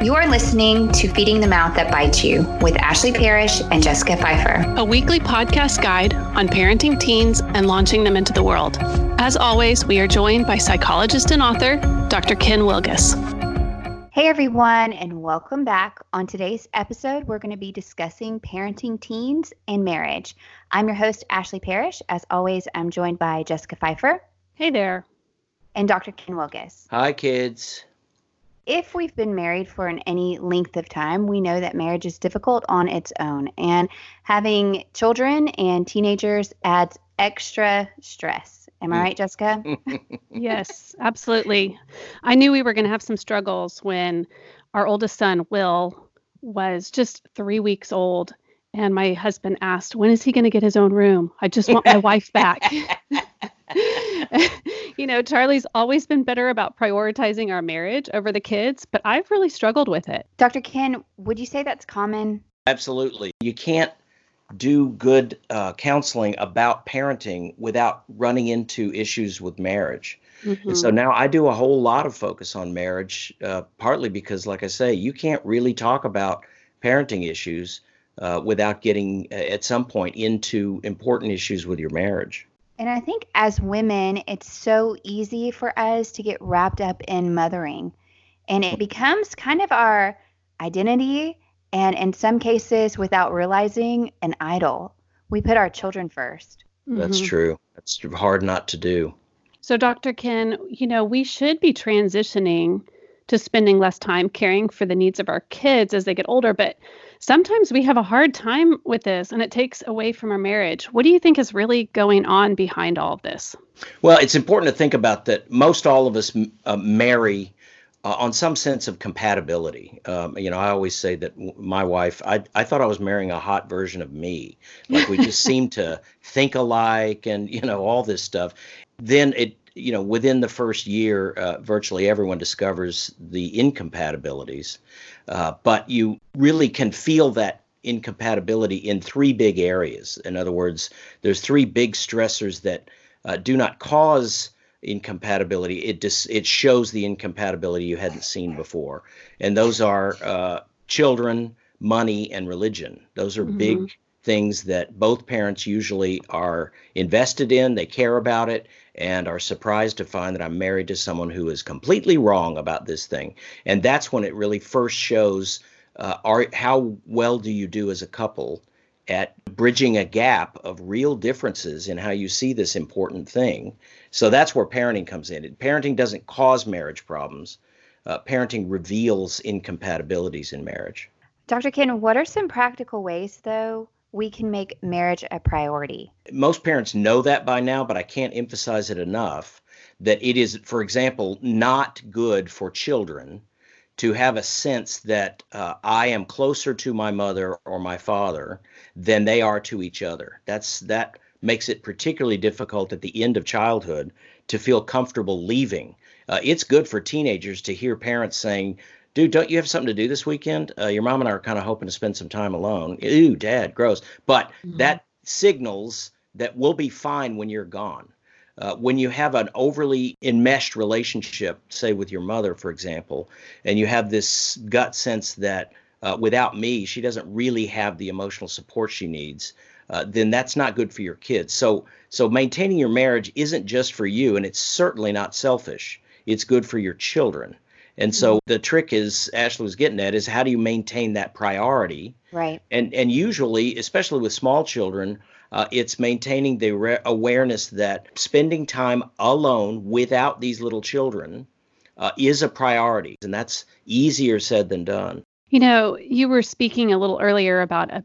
You are listening to Feeding the Mouth That Bites You with Ashley Parrish and Jessica Pfeiffer, a weekly podcast guide on parenting teens and launching them into the world. As always, we are joined by psychologist and author Dr. Ken Wilgus. Hey everyone, and welcome back. On today's episode, we're going to be discussing parenting teens and marriage. I'm your host, Ashley Parrish. As always, I'm joined by Jessica Pfeiffer. Hey there. And Dr. Ken Wilgus. Hi, kids. If we've been married for an, any length of time, we know that marriage is difficult on its own, and having children and teenagers adds extra stress. Am I mm. right, Jessica? yes, absolutely. I knew we were going to have some struggles when our oldest son, Will, was just three weeks old. And my husband asked, When is he going to get his own room? I just want my wife back. you know, Charlie's always been better about prioritizing our marriage over the kids, but I've really struggled with it. Dr. Ken, would you say that's common? Absolutely. You can't do good uh, counseling about parenting without running into issues with marriage. Mm-hmm. And so mm-hmm. now I do a whole lot of focus on marriage, uh, partly because, like I say, you can't really talk about parenting issues uh, without getting uh, at some point into important issues with your marriage. And I think as women, it's so easy for us to get wrapped up in mothering, and it becomes kind of our identity and in some cases, without realizing, an idol. We put our children 1st That's mm-hmm. true. That's hard not to do. So, Dr. Ken, you know, we should be transitioning to spending less time caring for the needs of our kids as they get older, but sometimes we have a hard time with this and it takes away from our marriage. What do you think is really going on behind all of this? Well, it's important to think about that most all of us uh, marry uh, on some sense of compatibility. Um, you know, I always say that my wife, I, I thought I was marrying a hot version of me. Like we just seem to think alike and, you know, all this stuff. Then it, you know, within the first year, uh, virtually everyone discovers the incompatibilities. Uh, but you really can feel that incompatibility in three big areas. In other words, there's three big stressors that uh, do not cause incompatibility. It just it shows the incompatibility you hadn't seen before, and those are uh, children, money, and religion. Those are mm-hmm. big things that both parents usually are invested in. They care about it and are surprised to find that I'm married to someone who is completely wrong about this thing. And that's when it really first shows uh, are how well do you do as a couple at bridging a gap of real differences in how you see this important thing. So that's where parenting comes in. Parenting doesn't cause marriage problems. Uh, parenting reveals incompatibilities in marriage. Dr. Ken, what are some practical ways, though, we can make marriage a priority? Most parents know that by now, but I can't emphasize it enough that it is, for example, not good for children to have a sense that uh, I am closer to my mother or my father than they are to each other. That's that makes it particularly difficult at the end of childhood to feel comfortable leaving. Uh, it's good for teenagers to hear parents saying, "Dude, don't you have something to do this weekend? Uh, your mom and I are kind of hoping to spend some time alone." Ooh, Dad, gross. But mm-hmm. that signals that we'll be fine when you're gone. Uh, when you have an overly enmeshed relationship, say with your mother, for example, and you have this gut sense that uh, without me, she doesn't really have the emotional support she needs, uh, then that's not good for your kids. So, so maintaining your marriage isn't just for you, and it's certainly not selfish. It's good for your children. And so mm-hmm. the trick is Ashley was getting at is how do you maintain that priority? Right. And and usually, especially with small children, uh, it's maintaining the re- awareness that spending time alone without these little children uh, is a priority, and that's easier said than done. You know, you were speaking a little earlier about a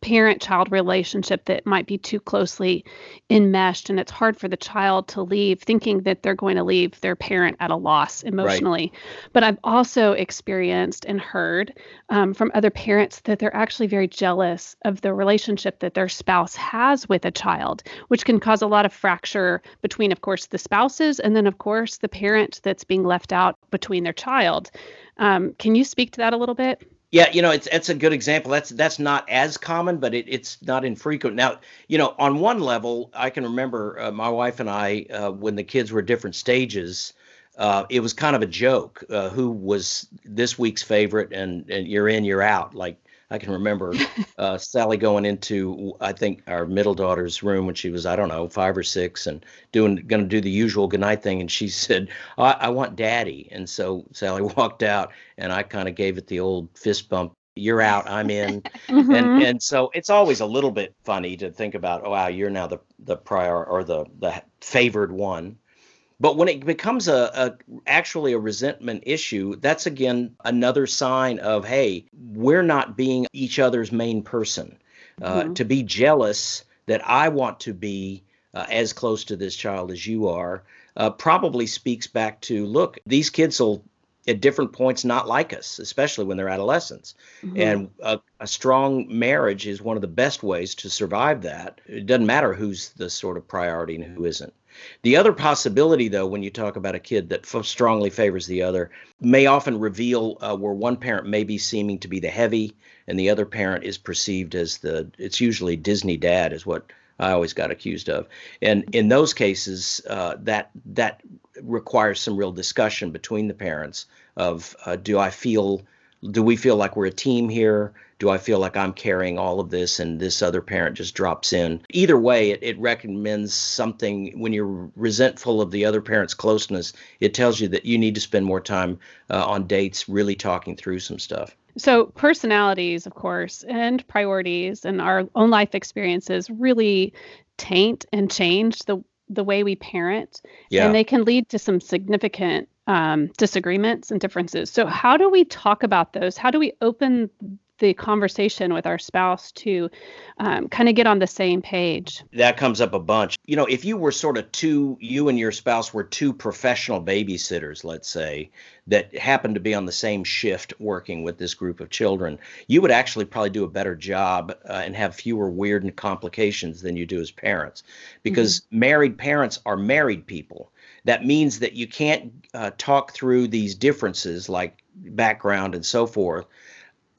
parent child relationship that might be too closely enmeshed and it's hard for the child to leave thinking that they're going to leave their parent at a loss emotionally. Right. but i've also experienced and heard um, from other parents that they're actually very jealous of the relationship that their spouse has with a child which can cause a lot of fracture between of course the spouses and then of course the parent that's being left out between their child. Um, can you speak to that a little bit yeah, you know, it's it's a good example. That's that's not as common, but it, it's not infrequent. Now, you know, on one level, I can remember uh, my wife and I, uh, when the kids were different stages, uh, it was kind of a joke uh, who was this week's favorite and, and you're in you're out like i can remember uh, sally going into i think our middle daughter's room when she was i don't know five or six and doing going to do the usual goodnight thing. And she said I, I want daddy. And so sally walked out and i kind of gave it the old fist bump you're out i'm in. Mm-hmm. and and so it's always a little bit funny to think about oh wow you're now the the prior or the the favored one but when it becomes a, a, actually a resentment issue, that's again another sign of hey, we're not being each other's main person. Uh, mm-hmm. To be jealous that I want to be uh, as close to this child as you are uh, probably speaks back to look, these kids will at different points not like us, especially when they're adolescents. Mm-hmm. And a, a, strong marriage is one of the best ways to survive that. It doesn't matter who's the sort of priority and who isn't. The other possibility, though, when you talk about a kid that f- strongly favors the other, may often reveal uh, where one parent may be seeming to be the heavy and the other parent is perceived as the, it's usually Disney dad, is what I always got accused of. And in those cases, uh, that that requires some real discussion between the parents of uh, do I feel do we feel like we're a team here? Do I feel like I'm carrying all of this and this other parent just drops in? Either way, it, it recommends something when you're resentful of the other parent's closeness, it tells you that you need to spend more time uh, on dates really talking through some stuff. So, personalities, of course, and priorities and our own life experiences really taint and change the the way we parent yeah. and they can lead to some significant um, disagreements and differences. So, how do we talk about those? How do we open the conversation with our spouse to um, kind of get on the same page? That comes up a bunch. You know, if you were sort of two, you and your spouse were two professional babysitters, let's say, that happened to be on the same shift working with this group of children, you would actually probably do a better job uh, and have fewer weird and complications than you do as parents because mm-hmm. married parents are married people that means that you can't uh, talk through these differences like background and so forth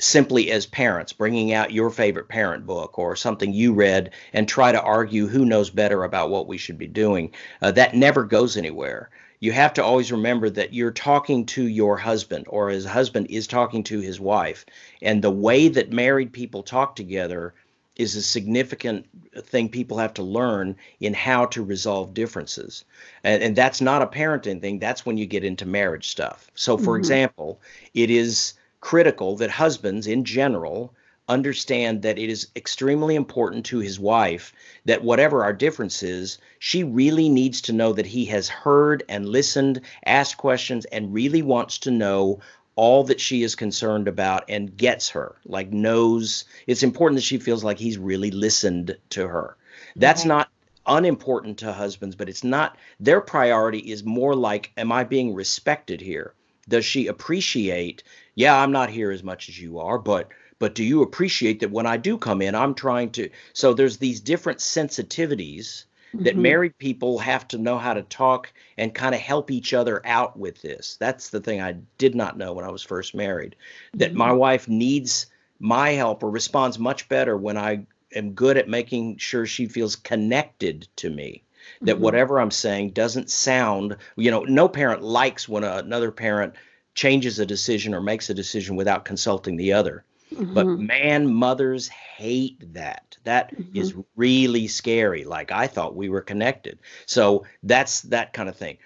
simply as parents bringing out your favorite parent book or something you read and try to argue who knows better about what we should be doing uh, that never goes anywhere you have to always remember that you're talking to your husband or his husband is talking to his wife and the way that married people talk together is a significant thing people have to learn in how to resolve differences. And, and that's not a parenting thing, that's when you get into marriage stuff. So, for mm-hmm. example, it is critical that husbands in general understand that it is extremely important to his wife that whatever our difference is, she really needs to know that he has heard and listened, asked questions, and really wants to know all that she is concerned about and gets her like knows. It's important that she feels like he's really listened to her. That's not unimportant to husbands but it's not their priority is more like am i being respected here does she appreciate yeah i'm not here as much as you are but but do you appreciate that when i do come in i'm trying to so there's these different sensitivities that mm-hmm. married people have to know how to talk and kind of help each other out with this. That's the thing I did not know when I was first married. That mm-hmm. my wife needs my help or responds much better when I am good at making sure she feels connected to me. That mm-hmm. whatever I'm saying doesn't sound, you know, no parent likes when another parent changes a decision or makes a decision without consulting the other. Mm-hmm. But man, mothers hate that. That mm-hmm. is really scary. Like I thought we were connected. So that's that kind of thing.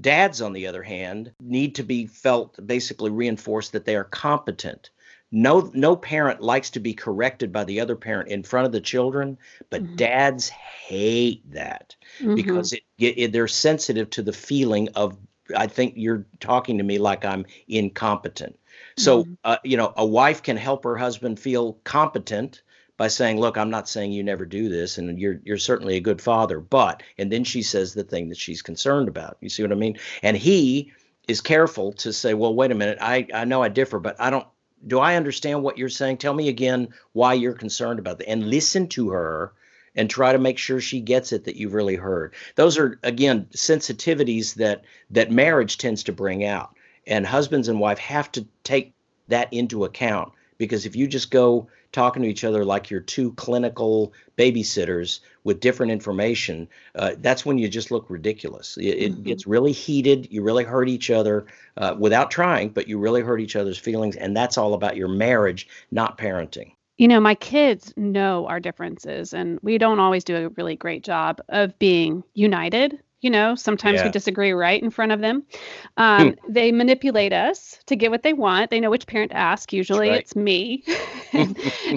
Dads, on the other hand, need to be felt basically reinforced that they are competent. No, no parent likes to be corrected by the other parent in front of the children, but mm-hmm. dads hate that mm-hmm. because it, it, they're sensitive to the feeling of I think you're talking to me like I'm incompetent. So, mm-hmm. uh, you know, a wife can help her husband feel competent by saying, "Look, I'm not saying you never do this, and you're you're certainly a good father." But, and then she says the thing that she's concerned about. You see what I mean? And he is careful to say, "Well, wait a minute. I I know I differ, but I don't. Do I understand what you're saying? Tell me again why you're concerned about that, and listen to her." and try to make sure she gets it that you've really heard. Those are again sensitivities that that marriage tends to bring out and husbands and wife have to take that into account because if you just go talking to each other like you're two clinical babysitters with different information, uh, that's when you just look ridiculous. It, it mm-hmm. gets really heated. You really hurt each other uh, without trying, but you really hurt each other's feelings. And that's all about your marriage, not parenting. You know, my kids know our differences, and we don't always do a really great job of being united you know sometimes yeah. we disagree right in front of them. Um, hmm. they manipulate us to get what they want. They know which parent to ask. Usually right. it's me.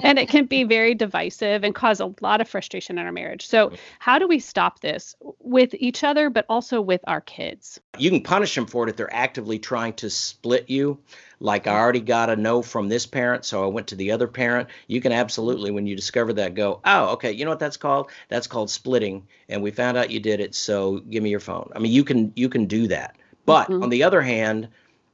And it can be very divisive and cause a lot of frustration in our marriage. So how do we stop this? With each other but also with our kids. You can punish them for it if they're actively trying to split you like I already got a no from this parent, so I went to the other parent. You can absolutely, when you discover that, go, oh, okay, you know what that's called? That's called splitting, and we found out you did it, so give me your phone. I mean, you can you can do that. But mm-hmm. on the other hand,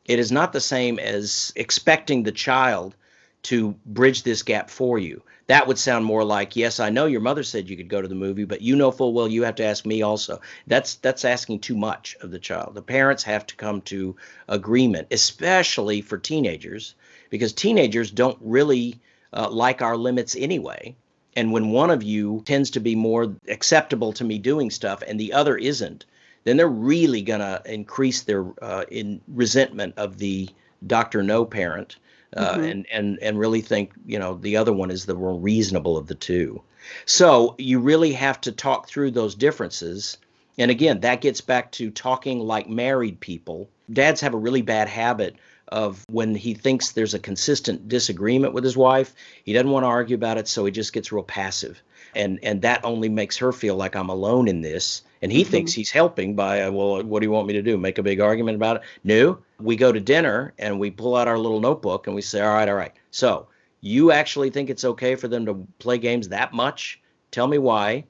it is not the same as expecting the child to bridge this gap for you. That would sound more like yes i know your mother said you could go to the movie but you know full well you have to ask me also. That's that's asking too much of the child. The parents have to come to agreement especially for teenagers because teenagers don't really uh, like our limits anyway. And when one of you tends to be more acceptable to me doing stuff and the other isn't then they're really going to increase their uh, in resentment of the doctor no parent uh, mm-hmm. and and and really think you know the other one is the more reasonable of the two. So you really have to talk through those differences. And again, that gets back to talking like married people. Dads have a really bad habit of when he thinks there's a consistent disagreement with his wife, he doesn't want to argue about it, so he just gets real passive. And and that only makes her feel like I'm alone in this. And he mm-hmm. thinks he's helping by, well, what do you want me to do? Make a big argument about it? No. We go to dinner and we pull out our little notebook and we say, all right, all right. So you actually think it's okay for them to play games that much? Tell me why.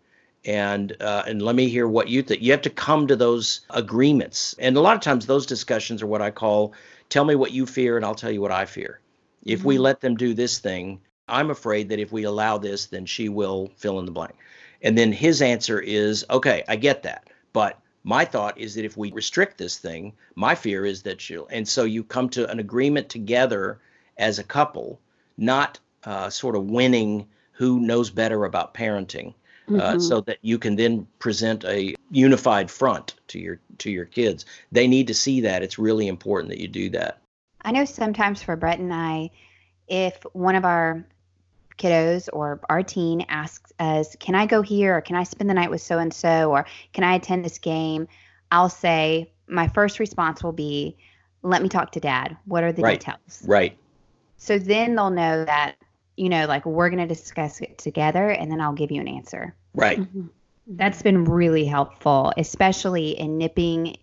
And uh, and let me hear what you think. You have to come to those agreements, and a lot of times those discussions are what I call tell me what you fear, and I'll tell you what I fear. If mm-hmm. we let them do this thing, I'm afraid that if we allow this, then she will fill in the blank. And then his answer is, okay, I get that. But my thought is that if we restrict this thing, my fear is that she'll. And so you come to an agreement together as a couple, not uh, sort of winning who knows better about parenting. Uh, mm-hmm. so that you can then present a unified front to your to your kids. They need to see that. It's really important that you do that. I know sometimes for Brett and I, if one of our kiddos or our teen asks us, Can I go here? Or can I spend the night with so and so? Or can I attend this game? I'll say, My first response will be, Let me talk to dad. What are the right. details? Right. So then they'll know that, you know, like we're going to discuss it together and then I'll give you an answer. Right. Mm-hmm. That's been really helpful, especially in nipping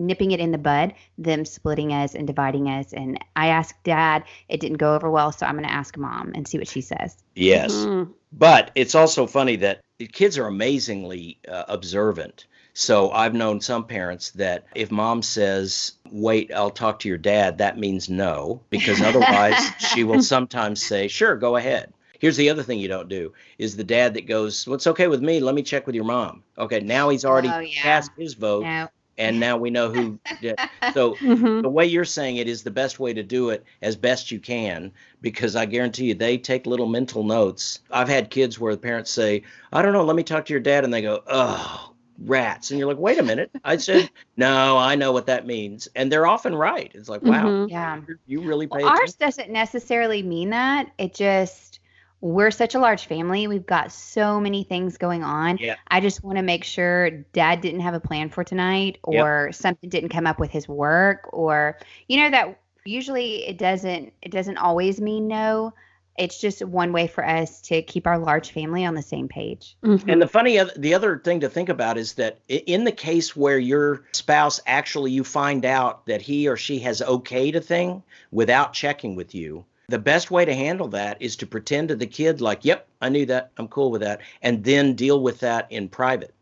nipping it in the bud, them splitting us and dividing us. And I asked dad, it didn't go over well, so I'm going to ask mom and see what she says. Yes. Mm-hmm. But it's also funny that the kids are amazingly uh, observant. So I've known some parents that if mom says, wait, I'll talk to your dad, that means no, because otherwise she will sometimes say, sure, go ahead. Here's the other thing you don't do is the dad that goes, "What's well, okay with me? Let me check with your mom." Okay, now he's already oh, yeah. cast his vote. No and now we know who did. So mm-hmm. the way you're saying it is the best way to do it as best you can because I guarantee you they take little mental notes. I've had kids where the parents say, "I don't know, let me talk to your dad," and they go, "Oh, rats," and you're like, "Wait a minute." I said, "No, I know what that means," and they're often right. It's like, "Wow, mm-hmm. yeah, you really pay." Well, ours doesn't necessarily mean that. It just we're such a large family. We've got so many things going on. Yeah. I just want to make sure dad didn't have a plan for tonight or yep. something didn't come up with his work or you know that usually it doesn't it doesn't always mean no. It's just one way for us to keep our large family on the same page. Mm-hmm. And the funny the other thing to think about is that in the case where your spouse actually you find out that he or she has okayed a thing without checking with you, the best way to handle that is to pretend to the kid like yep i knew that. I'm cool with that and then deal with that in private.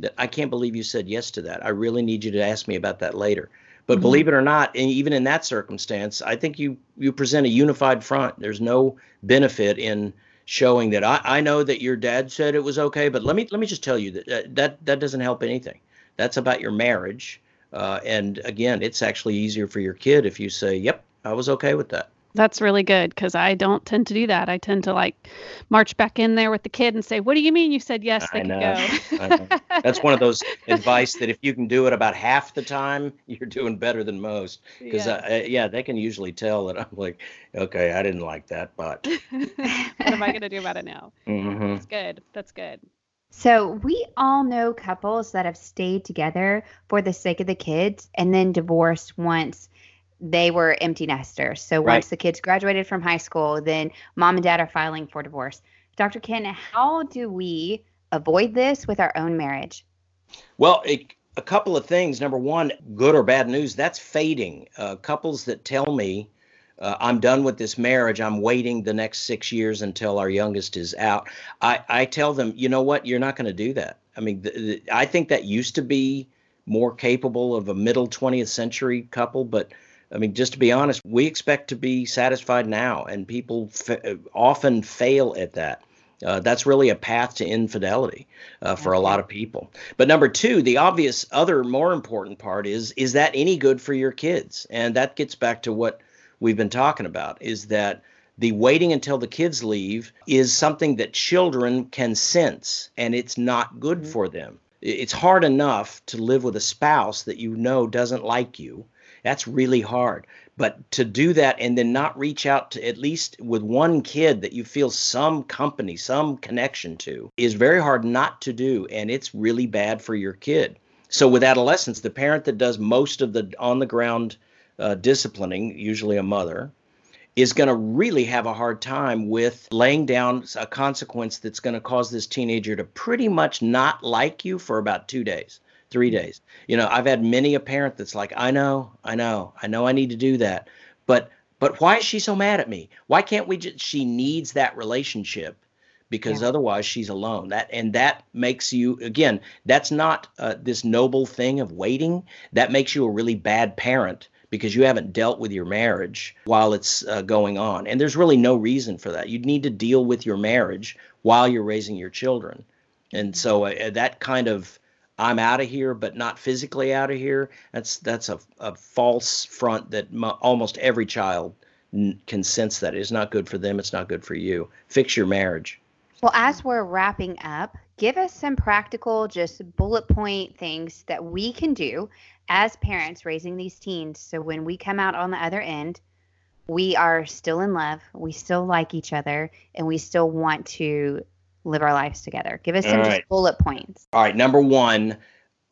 That i can't believe you said yes to that. I really need you to ask me about that later. But mm-hmm. believe it or not even in that circumstance i think you you present a unified front. There's no benefit in showing that. I, I know that your dad said it was okay but let me let me just tell you that uh, that that doesn't help anything. That's about your marriage uh, and again it's actually easier for your kid if you say yep i was okay with that That's really good because I don't tend to do that. I tend to like march back in there with the kid and say, "What do you mean you said yes? They I can know. go." I know. That's one of those advice that if you can do it about half the time, you're doing better than most. Because Yeah. uh, uh, yeah, they can usually tell that I'm like, okay, I didn't like that, but what am I going to do about it now? Mm-hmm. That's good. That's good. So, we all know couples that have stayed together for the sake of the kids and then divorced once they were empty nesters. So, Right. once the kids graduated from high school, then mom and dad are filing for divorce. Dr. Ken, how do we avoid this with our own marriage? Well, it, a couple of things. Number one, good or bad news, that's fading. Uh, couples that tell me, uh, I'm done with this marriage, I'm waiting the next six years until our youngest is out. I, I tell them, you know what, you're not going to do that. I mean, th- th- I think that used to be more capable of a middle 20th century couple, but I mean, just to be honest, we expect to be satisfied now, and people fa- often fail at that. Uh, that's really a path to infidelity uh, for a lot of people. But number two, the obvious other more important part is is that any good for your kids? And that gets back to what we've been talking about is that the waiting until the kids leave is something that children can sense and it's not good for them. It's hard enough to live with a spouse that you know doesn't like you. That's really hard. But to do that and then not reach out to at least with one kid that you feel some company, some connection to is very hard not to do. And it's really bad for your kid. So with adolescence, the parent that does most of the on the ground uh, disciplining, usually a mother, is going to really have a hard time with laying down a consequence that's going to cause this teenager to pretty much not like you for about two days, three days. You know, I've had many a parent that's like, I know, I know, I know I need to do that. But but why is she so mad at me? Why can't we just she needs that relationship because Yeah. otherwise she's alone. That and that makes you again, that's not uh, this noble thing of waiting. That makes you a really bad parent because you haven't dealt with your marriage while it's uh, going on. And there's really no reason for that. You need to deal with your marriage while you're raising your children. And so uh, that kind of I'm out of here, but not physically out of here. That's that's a, a false front that mo- almost every child n- can sense that it's not good for them. It's not good for you. Fix your marriage. Well, as we're wrapping up, give us some practical, just bullet point things that we can do as parents raising these teens. So when we come out on the other end, we are still in love, we still like each other, and we still want to live our lives together. Give us some All just right. bullet points. All right, number one,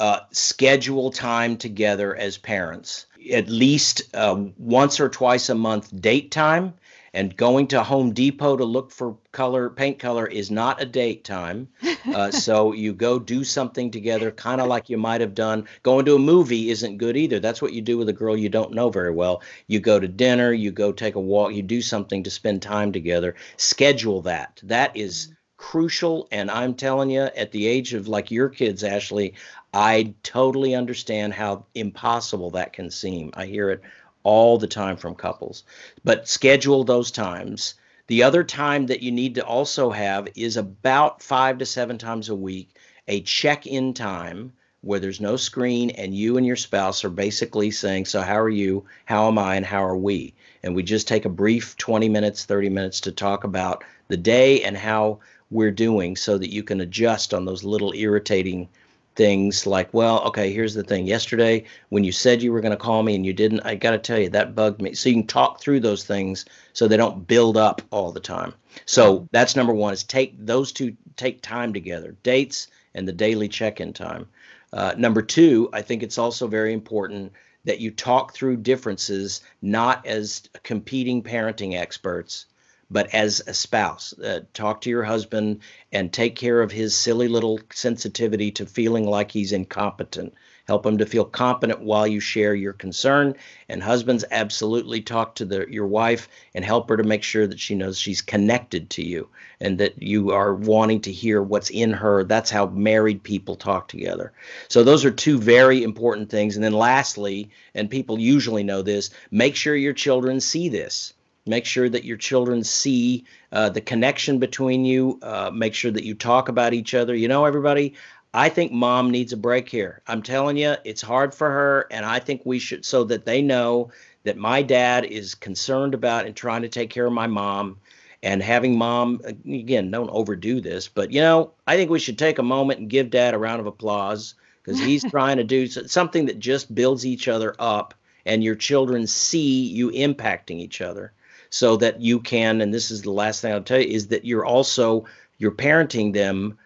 uh, schedule time together as parents. At least uh, once or twice a month, date time. And going to Home Depot to look for color, paint color, is not a date time. Uh, so you go do something together, kind of like you might have done. Going to a movie isn't good either. That's what you do with a girl you don't know very well. You go to dinner, you go take a walk, you do something to spend time together. Schedule that. That is crucial. And I'm telling you, at the age of like your kids, Ashley, I totally understand how impossible that can seem. I hear it all the time from couples. But schedule those times. The other time that you need to also have is about five to seven times a week, a check in time where there's no screen and you and your spouse are basically saying, So, how are you? How am I? And how are we? And we just take a brief 20 minutes, 30 minutes to talk about the day and how we're doing so that you can adjust on those little irritating things like, well, okay, here's the thing. Yesterday, when you said you were going to call me and you didn't, I got to tell you, that bugged me. So you can talk through those things so they don't build up all the time. So that's number one is take those two, take time together, dates and the daily check in time. Uh, number two, I think it's also very important that you talk through differences not as competing parenting experts, but as a spouse. Uh, talk to your husband and take care of his silly little sensitivity to feeling like he's incompetent. Help him to feel competent while you share your concern. And husbands, absolutely talk to the, your wife and help her to make sure that she knows she's connected to you and that you are wanting to hear what's in her. That's how married people talk together. So, those are two very important things. And then, lastly, and people usually know this, make sure your children see this make sure that your children see uh, the connection between you uh, make sure that you talk about each other. You know everybody i think mom needs a break here. I'm telling you it's hard for her and i think we should so that they know that my dad is concerned about and trying to take care of my mom. And having mom again don't overdo this but you know i think we should take a moment and give dad a round of applause because he's trying to do something that just builds each other up and your children see you impacting each other so that you can and this is the last thing i'll tell you is that you're also you're parenting them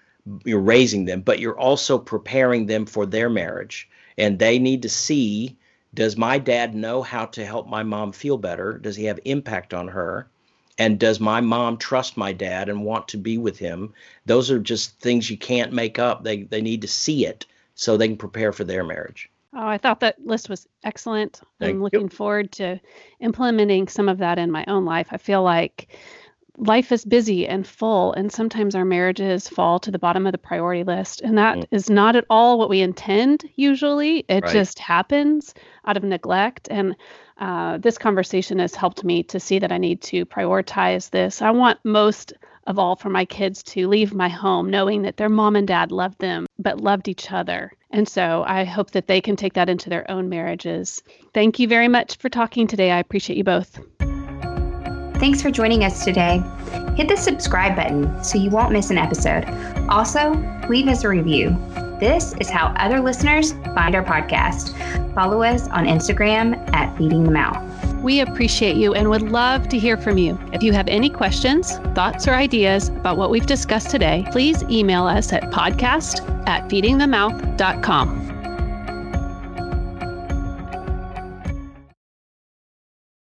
you're raising them but you're also preparing them for their marriage. And they need to see does my dad know how to help my mom feel better? Does he have impact on her? And does my mom trust my dad and want to be with him? Those are just things you can't make up. They they need to see it so they can prepare for their marriage Oh, I thought that list was excellent. Thank I'm looking you. forward to implementing some of that in my own life. I feel like life is busy and full, and sometimes our marriages fall to the bottom of the priority list. And that mm. is not at all what we intend usually. It right. just happens out of neglect. And uh, this conversation has helped me to see that I need to prioritize this. I want most of all for my kids to leave my home knowing that their mom and dad loved them, but loved each other. And so I hope that they can take that into their own marriages. Thank you very much for talking today. I appreciate you both. Thanks for joining us today. Hit the subscribe button so you won't miss an episode. Also, leave us a review. This is how other listeners find our podcast. Follow us on Instagram at Feeding the Mouth. We appreciate you and would love to hear from you. If you have any questions, thoughts, or ideas about what we've discussed today, please email us at podcast at feedingthemouth.com.